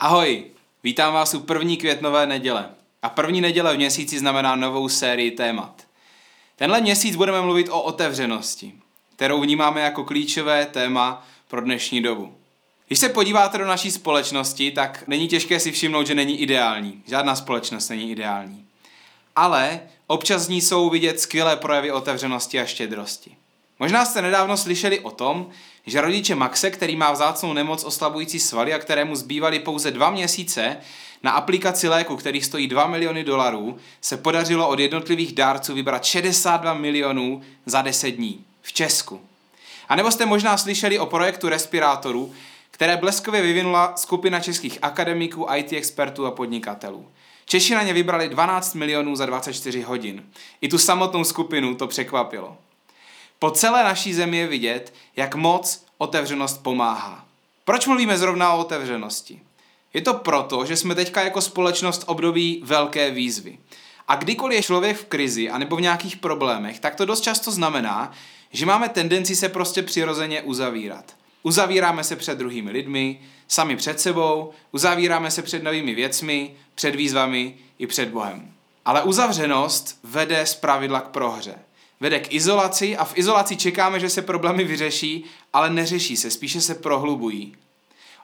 Ahoj, vítám vás u první květnové neděle. A první neděle v měsíci znamená novou sérii témat. Tenhle měsíc budeme mluvit o otevřenosti, kterou vnímáme jako klíčové téma pro dnešní dobu. Když se podíváte do naší společnosti, tak není těžké si všimnout, že není ideální. Žádná společnost není ideální. Ale občas z ní jsou vidět skvělé projevy otevřenosti a štědrosti. Možná jste nedávno slyšeli o tom, že rodiče Maxe, který má vzácnou nemoc oslabující svaly a kterému zbývaly pouze dva měsíce, na aplikaci léku, který stojí 2 miliony dolarů, se podařilo od jednotlivých dárců vybrat 62 milionů za 10 dní v Česku. A nebo jste možná slyšeli o projektu respirátorů, které bleskově vyvinula skupina českých akademiků, IT expertů a podnikatelů. Češi na ně vybrali 12 milionů za 24 hodin. I tu samotnou skupinu to překvapilo. Po celé naší zemi je vidět, jak moc otevřenost pomáhá. Proč mluvíme zrovna o otevřenosti? Je to proto, že jsme teďka jako společnost období velké výzvy. A kdykoliv je člověk v krizi anebo v nějakých problémech, tak to dost často znamená, že máme tendenci se prostě přirozeně uzavírat. Uzavíráme se před druhými lidmi, sami před sebou, uzavíráme se před novými věcmi, před výzvami i před Bohem. Ale uzavřenost vede z pravidla k prohře. Vede k izolaci a v izolaci čekáme, že se problémy vyřeší, ale neřeší se, spíše se prohlubují.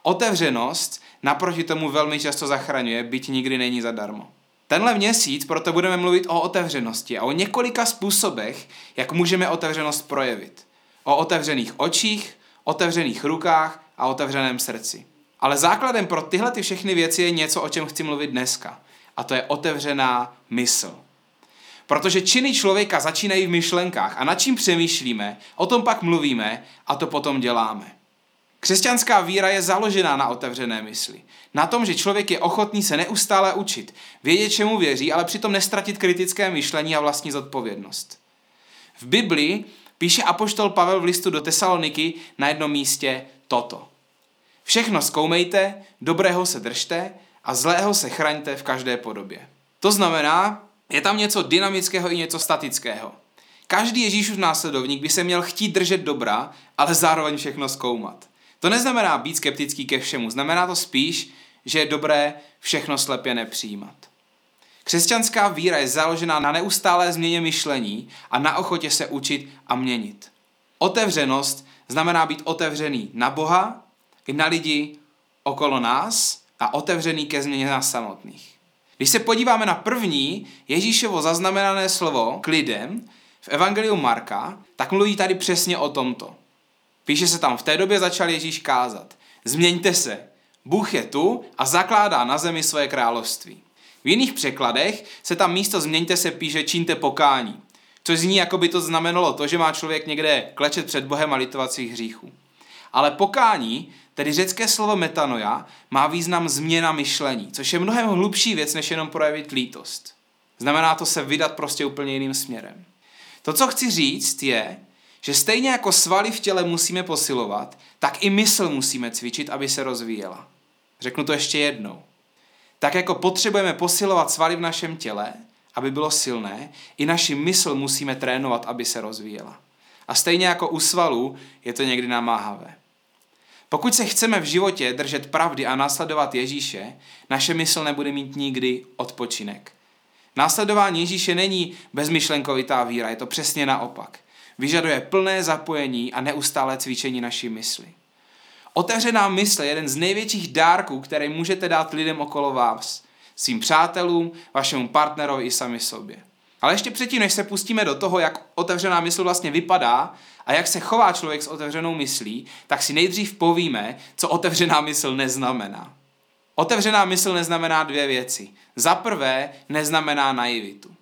Otevřenost naproti tomu velmi často zachraňuje, byť nikdy není zadarmo. Tenhle měsíc proto budeme mluvit o otevřenosti a o několika způsobech, jak můžeme otevřenost projevit. O otevřených očích, otevřených rukách a otevřeném srdci. Ale základem pro tyhle ty všechny věci je něco, o čem chci mluvit dneska. A to je otevřená mysl. Protože činy člověka začínají v myšlenkách a nad čím přemýšlíme, o tom pak mluvíme a to potom děláme. Křesťanská víra je založená na otevřené mysli. Na tom, že člověk je ochotný se neustále učit, vědět, čemu věří, ale přitom nestratit kritické myšlení a vlastní zodpovědnost. V Biblii píše apoštol Pavel v listu do Tesaloniky na jednom místě toto. Všechno zkoumejte, dobrého se držte a zlého se chraňte v každé podobě. To znamená, je tam něco dynamického i něco statického. Každý Ježíšův následovník by se měl chtít držet dobra, ale zároveň všechno zkoumat. To neznamená být skeptický ke všemu, znamená to spíš, že je dobré všechno slepě nepřijímat. Křesťanská víra je založená na neustálé změně myšlení a na ochotě se učit a měnit. Otevřenost znamená být otevřený na Boha, i na lidi okolo nás a otevřený ke změně nás samotných. Když se podíváme na první Ježíšovo zaznamenané slovo k lidem v Evangeliu Marka, tak mluví tady přesně o tomto. Píše se tam, v té době začal Ježíš kázat. Změňte se, Bůh je tu a zakládá na zemi své království. V jiných překladech se tam místo změňte se píše čínte pokání, což zní, jako by to znamenalo to, že má člověk někde klečet před Bohem a litovat svých hříchů. Ale pokání, tedy řecké slovo metanoja, má význam změna myšlení, což je mnohem hlubší věc, než jenom projevit lítost. Znamená to se vydat prostě úplně jiným směrem. To, co chci říct, je, že stejně jako svaly v těle musíme posilovat, tak i mysl musíme cvičit, aby se rozvíjela. Řeknu to ještě jednou. Tak jako potřebujeme posilovat svaly v našem těle, aby bylo silné, i naši mysl musíme trénovat, aby se rozvíjela. A stejně jako u svalů je to někdy namáhavé. Pokud se chceme v životě držet pravdy a následovat Ježíše, naše mysl nebude mít nikdy odpočinek. Následování Ježíše není bezmyšlenkovitá víra, je to přesně naopak. Vyžaduje plné zapojení a neustále cvičení naší mysli. Otevřená mysl je jeden z největších dárků, které můžete dát lidem okolo vás, svým přátelům, vašemu partnerovi i sami sobě. Ale ještě předtím, než se pustíme do toho, jak otevřená mysl vlastně vypadá a jak se chová člověk s otevřenou myslí, tak si nejdřív povíme, co otevřená mysl neznamená. Otevřená mysl neznamená dvě věci. Za prvé neznamená naivitu.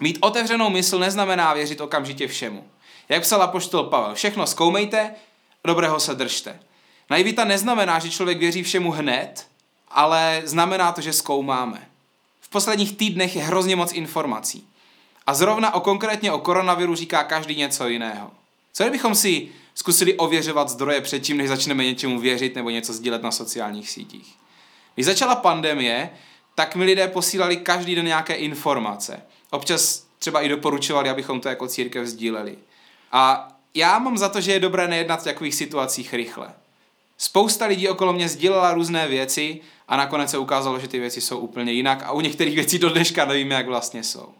Mít otevřenou mysl neznamená věřit okamžitě všemu. Jak psal apoštol Pavel, všechno zkoumejte, dobrého se držte. Naivita neznamená, že člověk věří všemu hned, ale znamená to, že zkoumáme. V posledních týdnech je hrozně moc informací. A zrovna o konkrétně o koronaviru říká každý něco jiného. Co kdybychom si zkusili ověřovat zdroje předtím, než začneme něčemu věřit nebo něco sdílet na sociálních sítích? Když začala pandemie, tak mi lidé posílali každý den nějaké informace. Občas třeba i doporučovali, abychom to jako církev sdíleli. A já mám za to, že je dobré nejednat v takových situacích rychle. Spousta lidí okolo mě sdílela různé věci a nakonec se ukázalo, že ty věci jsou úplně jinak a u některých věcí do dneška nevíme, jak vlastně jsou.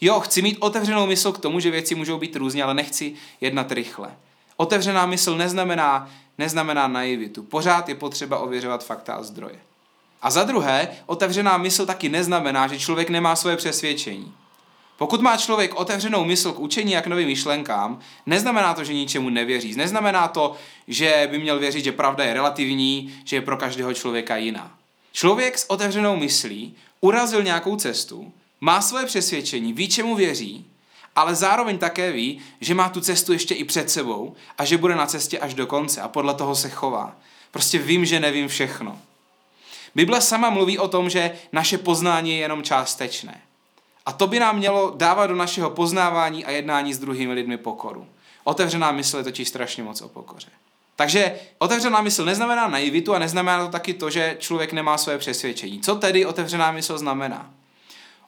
Jo, chci mít otevřenou mysl k tomu, že věci můžou být různě, ale nechci jednat rychle. Otevřená mysl neznamená, neznamená naivitu. Pořád je potřeba ověřovat fakta a zdroje. A za druhé, otevřená mysl taky neznamená, že člověk nemá svoje přesvědčení. Pokud má člověk otevřenou mysl k učení a k novým myšlenkám, neznamená to, že ničemu nevěří. Neznamená to, že by měl věřit, že pravda je relativní, že je pro každého člověka jiná. Člověk s otevřenou myslí urazil nějakou cestu, má svoje přesvědčení, ví, čemu věří, ale zároveň také ví, že má tu cestu ještě i před sebou a že bude na cestě až do konce a podle toho se chová. Prostě vím, že nevím všechno. Bible sama mluví o tom, že naše poznání je jenom částečné. A to by nám mělo dávat do našeho poznávání a jednání s druhými lidmi pokoru. Otevřená mysl je totiž strašně moc o pokoře. Takže otevřená mysl neznamená naivitu a neznamená to taky to, že člověk nemá své přesvědčení. Co tedy otevřená mysl znamená?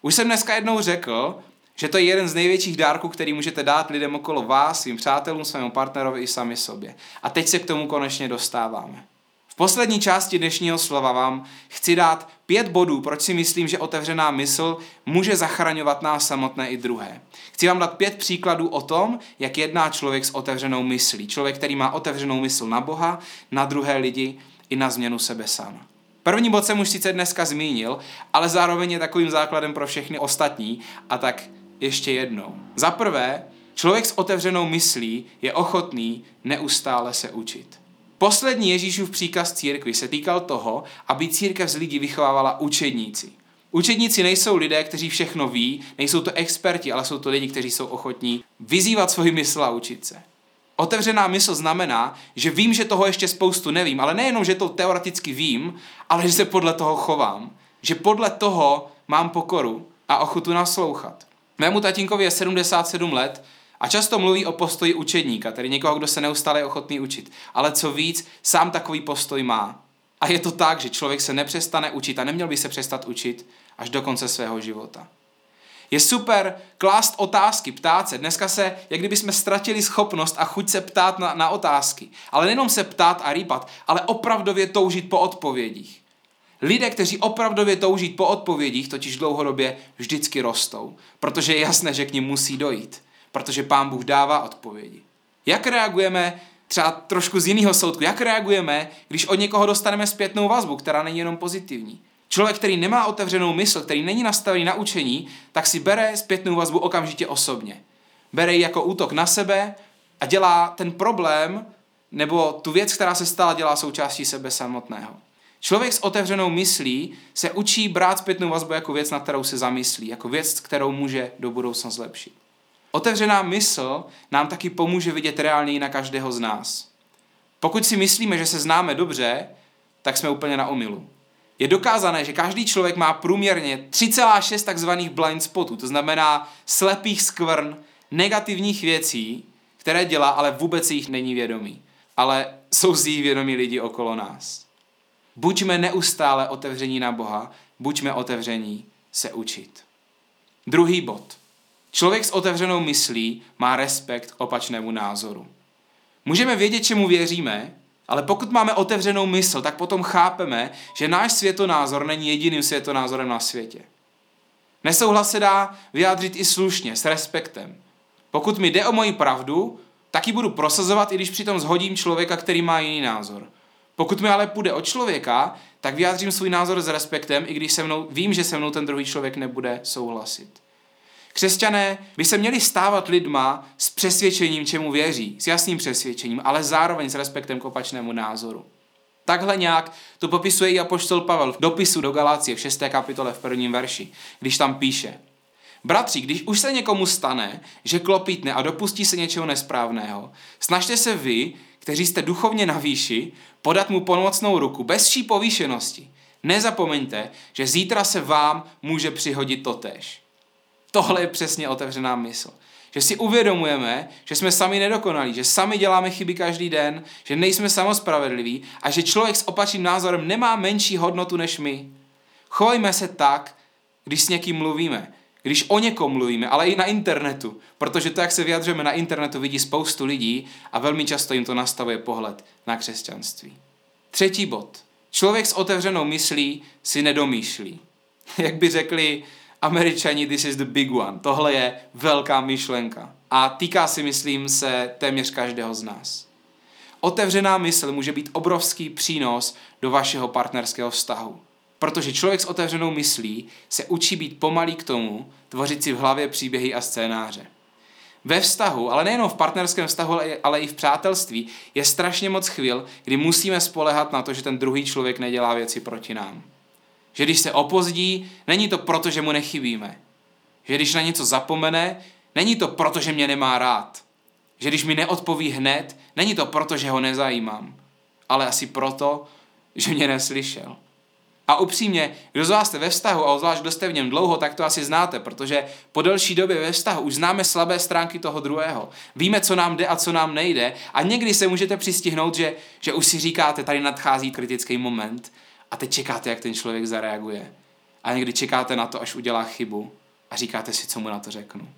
Už jsem dneska jednou řekl, že to je jeden z největších dárků, který můžete dát lidem okolo vás, svým přátelům, svému partnerovi i sami sobě. A teď se k tomu konečně dostáváme. V poslední části dnešního slova vám chci dát pět bodů, proč si myslím, že otevřená mysl může zachraňovat nás samotné i druhé. Chci vám dát pět příkladů o tom, jak jedná člověk s otevřenou myslí. Člověk, který má otevřenou mysl na Boha, na druhé lidi i na změnu sebe sama. První bod jsem už sice dneska zmínil, ale zároveň je takovým základem pro všechny ostatní a tak ještě jednou. Za prvé, člověk s otevřenou myslí je ochotný neustále se učit. Poslední Ježíšův příkaz církvi se týkal toho, aby církev z lidí vychovávala učedníci. Učedníci nejsou lidé, kteří všechno ví, nejsou to experti, ale jsou to lidi, kteří jsou ochotní vyzývat svoji mysl a učit se. Otevřená mysl znamená, že vím, že toho ještě spoustu nevím, ale nejenom, že to teoreticky vím, ale že se podle toho chovám. Že podle toho mám pokoru a ochotu naslouchat. Mému tatínkovi je 77 let a často mluví o postoji učedníka, tedy někoho, kdo se neustále je ochotný učit. Ale co víc, sám takový postoj má. A je to tak, že člověk se nepřestane učit a neměl by se přestat učit až do konce svého života. Je super klást otázky, ptát se. Dneska se, jak kdyby jsme ztratili schopnost a chuť se ptát na, na otázky. Ale nejenom se ptát a rýpat, ale opravdově toužit po odpovědích. Lidé, kteří opravdově touží po odpovědích, totiž dlouhodobě vždycky rostou, protože je jasné, že k ním musí dojít protože pán Bůh dává odpovědi. Jak reagujeme třeba trošku z jiného soudku, jak reagujeme, když od někoho dostaneme zpětnou vazbu, která není jenom pozitivní. Člověk, který nemá otevřenou mysl, který není nastavený na učení, tak si bere zpětnou vazbu okamžitě osobně. Bere ji jako útok na sebe a dělá ten problém nebo tu věc, která se stala, dělá součástí sebe samotného. Člověk s otevřenou myslí se učí brát zpětnou vazbu jako věc, na kterou se zamyslí, jako věc, kterou může do budoucna zlepšit. Otevřená mysl nám taky pomůže vidět reálněji na každého z nás. Pokud si myslíme, že se známe dobře, tak jsme úplně na omilu. Je dokázané, že každý člověk má průměrně 3,6 takzvaných blind spotů, to znamená slepých skvrn, negativních věcí, které dělá, ale vůbec jich není vědomý. Ale jsou z jich vědomí lidi okolo nás. Buďme neustále otevření na Boha, buďme otevření se učit. Druhý bod – Člověk s otevřenou myslí má respekt opačnému názoru. Můžeme vědět, čemu věříme, ale pokud máme otevřenou mysl, tak potom chápeme, že náš světonázor není jediným světonázorem na světě. Nesouhlas se dá vyjádřit i slušně, s respektem. Pokud mi jde o moji pravdu, tak ji budu prosazovat, i když přitom zhodím člověka, který má jiný názor. Pokud mi ale půjde o člověka, tak vyjádřím svůj názor s respektem, i když se mnou, vím, že se mnou ten druhý člověk nebude souhlasit. Křesťané by se měli stávat lidma s přesvědčením, čemu věří, s jasným přesvědčením, ale zároveň s respektem k opačnému názoru. Takhle nějak to popisuje i apoštol Pavel v dopisu do Galácie v 6. kapitole v prvním verši, když tam píše Bratři, když už se někomu stane, že klopítne a dopustí se něčeho nesprávného, snažte se vy, kteří jste duchovně na výši, podat mu pomocnou ruku bez vší povýšenosti. Nezapomeňte, že zítra se vám může přihodit totéž. Tohle je přesně otevřená mysl. Že si uvědomujeme, že jsme sami nedokonalí, že sami děláme chyby každý den, že nejsme samospravedliví a že člověk s opačným názorem nemá menší hodnotu než my. Chovejme se tak, když s někým mluvíme, když o někom mluvíme, ale i na internetu, protože to, jak se vyjadřujeme na internetu, vidí spoustu lidí a velmi často jim to nastavuje pohled na křesťanství. Třetí bod. Člověk s otevřenou myslí si nedomýšlí. Jak by řekli američani, this is the big one. Tohle je velká myšlenka. A týká si, myslím, se téměř každého z nás. Otevřená mysl může být obrovský přínos do vašeho partnerského vztahu. Protože člověk s otevřenou myslí se učí být pomalý k tomu, tvořit si v hlavě příběhy a scénáře. Ve vztahu, ale nejenom v partnerském vztahu, ale i v přátelství, je strašně moc chvil, kdy musíme spolehat na to, že ten druhý člověk nedělá věci proti nám. Že když se opozdí, není to proto, že mu nechybíme. Že když na něco zapomene, není to proto, že mě nemá rád. Že když mi neodpoví hned, není to proto, že ho nezajímám. Ale asi proto, že mě neslyšel. A upřímně, kdo z vás jste ve vztahu, a obzvlášť kdo jste v něm dlouho, tak to asi znáte, protože po delší době ve vztahu už známe slabé stránky toho druhého. Víme, co nám jde a co nám nejde a někdy se můžete přistihnout, že, že už si říkáte, tady nadchází kritický moment a teď čekáte, jak ten člověk zareaguje. A někdy čekáte na to, až udělá chybu a říkáte si, co mu na to řeknu.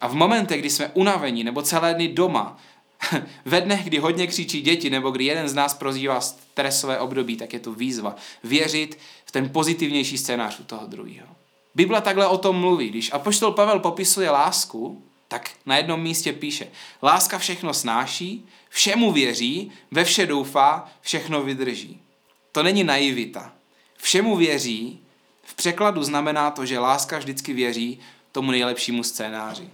A v momentech, kdy jsme unavení nebo celé dny doma, ve dnech, kdy hodně křičí děti, nebo kdy jeden z nás prozývá stresové období, tak je to výzva věřit v ten pozitivnější scénář u toho druhého. Bible takhle o tom mluví. Když apoštol Pavel popisuje lásku, tak na jednom místě píše, láska všechno snáší, všemu věří, ve vše doufá, všechno vydrží. To není naivita. Všemu věří, v překladu znamená to, že láska vždycky věří tomu nejlepšímu scénáři.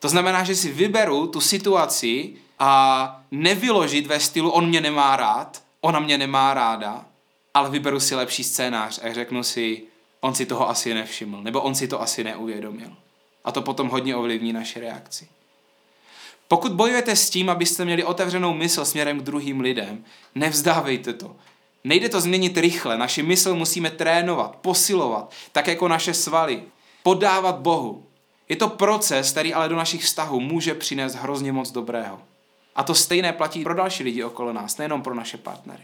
To znamená, že si vyberu tu situaci a nevyložit ve stylu on mě nemá rád, ona mě nemá ráda, ale vyberu si lepší scénář a řeknu si, on si toho asi nevšiml, nebo on si to asi neuvědomil. A to potom hodně ovlivní naše reakci. Pokud bojujete s tím, abyste měli otevřenou mysl směrem k druhým lidem, nevzdávejte to. Nejde to změnit rychle, naši mysl musíme trénovat, posilovat, tak jako naše svaly, podávat Bohu. Je to proces, který ale do našich vztahů může přinést hrozně moc dobrého. A to stejné platí pro další lidi okolo nás, nejenom pro naše partnery.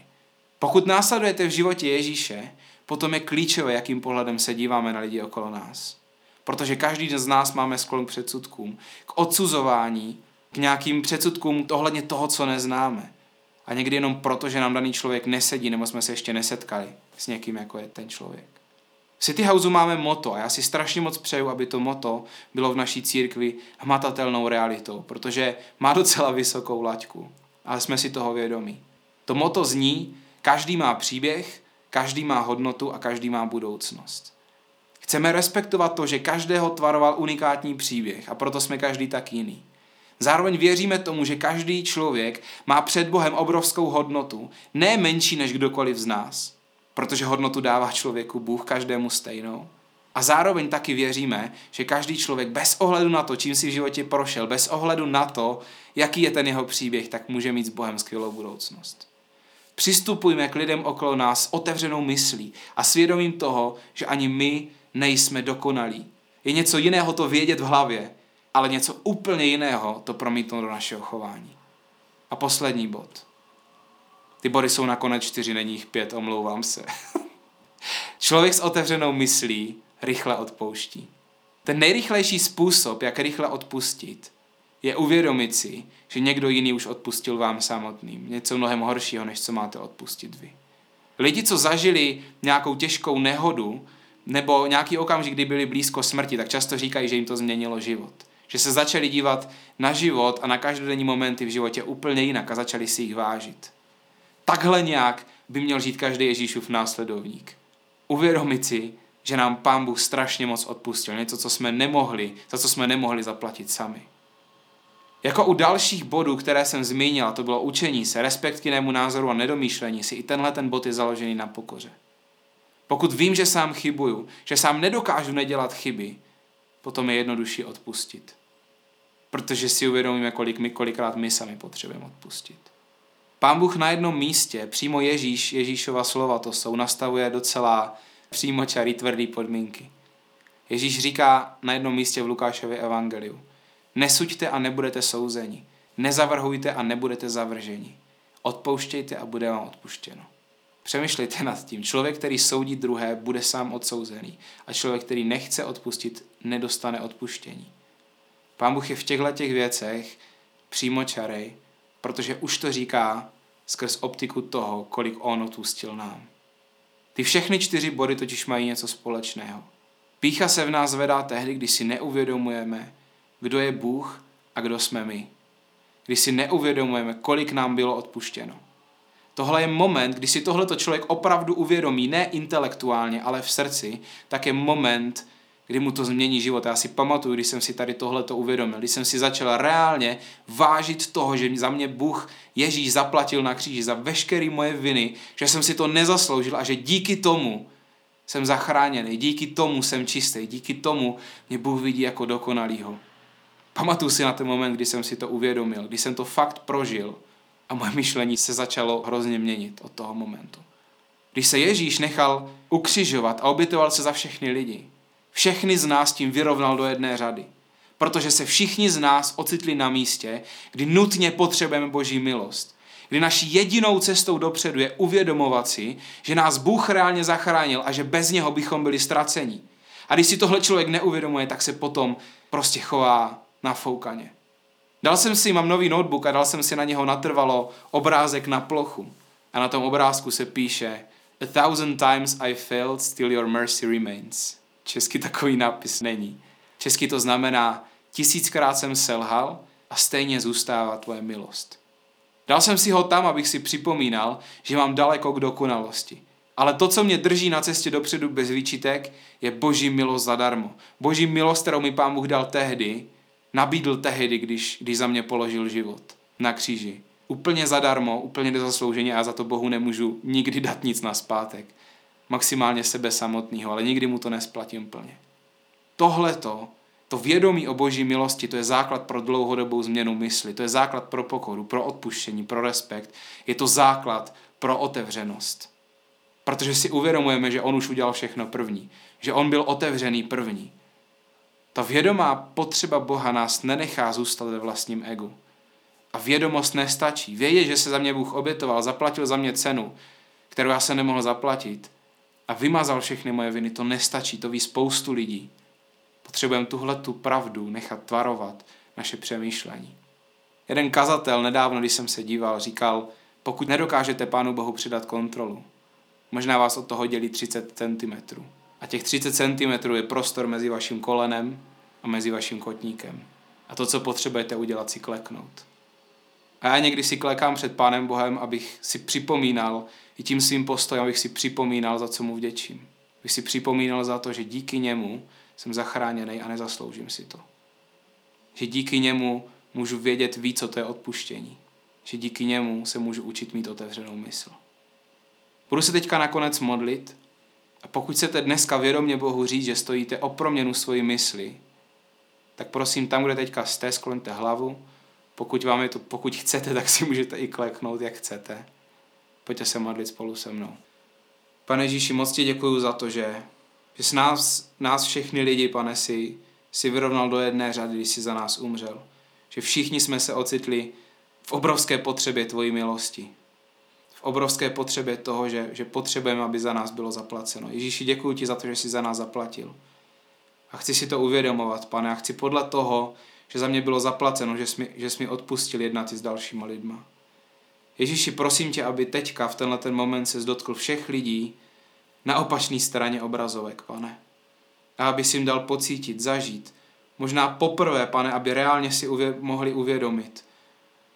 Pokud následujete v životě Ježíše, potom je klíčové, jakým pohledem se díváme na lidi okolo nás. Protože každý z nás máme sklon k předsudkům, k odsuzování, k nějakým předsudkům ohledně toho, co neznáme. A někdy jenom proto, že nám daný člověk nesedí, nebo jsme se ještě nesetkali s někým, jako je ten člověk. V City Houseu máme moto a já si strašně moc přeju, aby to moto bylo v naší církvi hmatatelnou realitou, protože má docela vysokou laťku, ale jsme si toho vědomí. To moto zní, každý má příběh, každý má hodnotu a každý má budoucnost. Chceme respektovat to, že každého tvaroval unikátní příběh a proto jsme každý tak jiný. Zároveň věříme tomu, že každý člověk má před Bohem obrovskou hodnotu, ne menší než kdokoliv z nás protože hodnotu dává člověku Bůh každému stejnou. A zároveň taky věříme, že každý člověk bez ohledu na to, čím si v životě prošel, bez ohledu na to, jaký je ten jeho příběh, tak může mít s Bohem skvělou budoucnost. Přistupujme k lidem okolo nás otevřenou myslí a svědomím toho, že ani my nejsme dokonalí. Je něco jiného to vědět v hlavě, ale něco úplně jiného to promítnout do našeho chování. A poslední bod. Ty body jsou nakonec čtyři, není jich pět, omlouvám se. Člověk s otevřenou myslí rychle odpouští. Ten nejrychlejší způsob, jak rychle odpustit, je uvědomit si, že někdo jiný už odpustil vám samotným. Něco mnohem horšího, než co máte odpustit vy. Lidi, co zažili nějakou těžkou nehodu, nebo nějaký okamžik, kdy byli blízko smrti, tak často říkají, že jim to změnilo život. Že se začali dívat na život a na každodenní momenty v životě úplně jinak a začali si jich vážit. Takhle nějak by měl žít každý Ježíšův následovník. Uvědomit si, že nám Pán Bůh strašně moc odpustil. Něco, co jsme nemohli, za co jsme nemohli zaplatit sami. Jako u dalších bodů, které jsem zmínil, a to bylo učení se, respekt k jinému názoru a nedomýšlení si, i tenhle ten bod je založený na pokoře. Pokud vím, že sám chybuju, že sám nedokážu nedělat chyby, potom je jednodušší odpustit. Protože si uvědomíme, kolik my, kolikrát my sami potřebujeme odpustit. Pán Bůh na jednom místě, přímo Ježíš, Ježíšova slova to jsou, nastavuje docela přímočarý tvrdý podmínky. Ježíš říká na jednom místě v Lukášově evangeliu. Nesuďte a nebudete souzeni. Nezavrhujte a nebudete zavrženi. Odpouštějte a bude vám odpuštěno. Přemýšlejte nad tím. Člověk, který soudí druhé, bude sám odsouzený. A člověk, který nechce odpustit, nedostane odpuštění. Pán Bůh je v těchto těch věcech přímočarej protože už to říká skrz optiku toho, kolik on odpustil nám. Ty všechny čtyři body totiž mají něco společného. Pícha se v nás zvedá tehdy, když si neuvědomujeme, kdo je Bůh a kdo jsme my. Když si neuvědomujeme, kolik nám bylo odpuštěno. Tohle je moment, kdy si tohleto člověk opravdu uvědomí, ne intelektuálně, ale v srdci, tak je moment, kdy mu to změní život. Já si pamatuju, když jsem si tady tohleto uvědomil, když jsem si začal reálně vážit toho, že za mě Bůh Ježíš zaplatil na kříži za veškeré moje viny, že jsem si to nezasloužil a že díky tomu jsem zachráněný, díky tomu jsem čistý, díky tomu mě Bůh vidí jako dokonalýho. Pamatuju si na ten moment, kdy jsem si to uvědomil, kdy jsem to fakt prožil a moje myšlení se začalo hrozně měnit od toho momentu. Když se Ježíš nechal ukřižovat a obětoval se za všechny lidi, všechny z nás tím vyrovnal do jedné řady. Protože se všichni z nás ocitli na místě, kdy nutně potřebujeme Boží milost. Kdy naší jedinou cestou dopředu je uvědomovat si, že nás Bůh reálně zachránil a že bez něho bychom byli ztraceni. A když si tohle člověk neuvědomuje, tak se potom prostě chová na foukaně. Dal jsem si, mám nový notebook a dal jsem si na něho natrvalo obrázek na plochu. A na tom obrázku se píše A thousand times I failed, still your mercy remains. Česky takový nápis není. Česky to znamená tisíckrát jsem selhal a stejně zůstává tvoje milost. Dal jsem si ho tam, abych si připomínal, že mám daleko k dokonalosti. Ale to, co mě drží na cestě dopředu bez výčitek, je boží milost zadarmo. Boží milost, kterou mi pán Bůh dal tehdy, nabídl tehdy, když, když za mě položil život na kříži. Úplně zadarmo, úplně nezaslouženě a za to Bohu nemůžu nikdy dát nic na zpátek. Maximálně sebe samotného, ale nikdy mu to nesplatím plně. Tohleto, to vědomí o boží milosti, to je základ pro dlouhodobou změnu mysli, to je základ pro pokoru, pro odpuštění, pro respekt, je to základ pro otevřenost. Protože si uvědomujeme, že on už udělal všechno první, že on byl otevřený první. Ta vědomá potřeba Boha nás nenechá zůstat ve vlastním egu. A vědomost nestačí. Vědět, že se za mě Bůh obětoval, zaplatil za mě cenu, kterou já se nemohl zaplatit a vymazal všechny moje viny, to nestačí, to ví spoustu lidí. Potřebujeme tuhle tu pravdu nechat tvarovat naše přemýšlení. Jeden kazatel nedávno, když jsem se díval, říkal, pokud nedokážete Pánu Bohu předat kontrolu, možná vás od toho dělí 30 cm. A těch 30 cm je prostor mezi vaším kolenem a mezi vaším kotníkem. A to, co potřebujete udělat, si kleknout. A já někdy si klekám před Pánem Bohem, abych si připomínal, i tím svým postojem, abych si připomínal, za co mu vděčím. Abych si připomínal za to, že díky němu jsem zachráněný a nezasloužím si to. Že díky němu můžu vědět víc, co to je odpuštění. Že díky němu se můžu učit mít otevřenou mysl. Budu se teďka nakonec modlit a pokud chcete dneska vědomě Bohu říct, že stojíte o proměnu svoji mysli, tak prosím, tam, kde teďka jste, skloňte hlavu. Pokud, vám je to, pokud chcete, tak si můžete i kleknout, jak chcete. Pojďte se modlit spolu se mnou. Pane Ježíši, moc ti děkuji za to, že, že s nás, nás všechny lidi, pane, si, si vyrovnal do jedné řady, když jsi za nás umřel. Že všichni jsme se ocitli v obrovské potřebě tvojí milosti obrovské potřebě toho, že, že potřebujeme, aby za nás bylo zaplaceno. Ježíši, děkuji ti za to, že jsi za nás zaplatil. A chci si to uvědomovat, pane, a chci podle toho, že za mě bylo zaplaceno, že jsi, že jsi mi odpustil jednat i s dalšíma lidma. Ježíši, prosím tě, aby teďka v tenhle ten moment se dotkl všech lidí na opačné straně obrazovek, pane. A aby si jim dal pocítit, zažít, možná poprvé, pane, aby reálně si uvě- mohli uvědomit,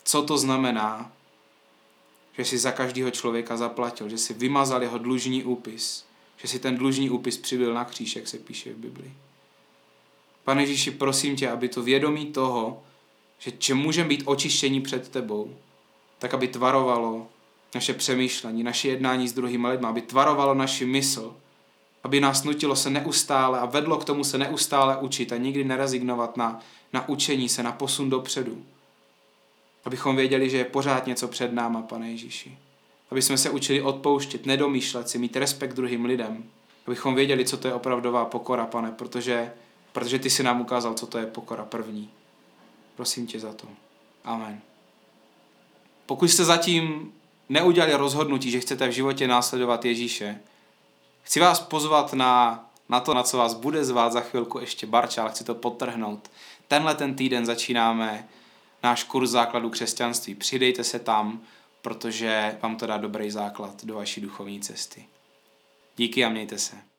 co to znamená že si za každého člověka zaplatil, že si vymazal jeho dlužní úpis, že si ten dlužní úpis přibyl na kříž, jak se píše v Biblii. Pane Ježíši, prosím tě, aby to vědomí toho, že, že můžeme být očištění před tebou, tak aby tvarovalo naše přemýšlení, naše jednání s druhými lidmi, aby tvarovalo naši mysl, aby nás nutilo se neustále a vedlo k tomu se neustále učit a nikdy nerezignovat na, na učení se, na posun dopředu. Abychom věděli, že je pořád něco před náma, pane Ježíši. Aby jsme se učili odpouštět, nedomýšlet si, mít respekt druhým lidem. Abychom věděli, co to je opravdová pokora, pane, protože, protože ty si nám ukázal, co to je pokora první. Prosím tě za to. Amen. Pokud jste zatím neudělali rozhodnutí, že chcete v životě následovat Ježíše, chci vás pozvat na, na to, na co vás bude zvát za chvilku ještě Barča, ale chci to potrhnout. Tenhle ten týden začínáme náš kurz základu křesťanství. Přidejte se tam, protože vám to dá dobrý základ do vaší duchovní cesty. Díky a mějte se.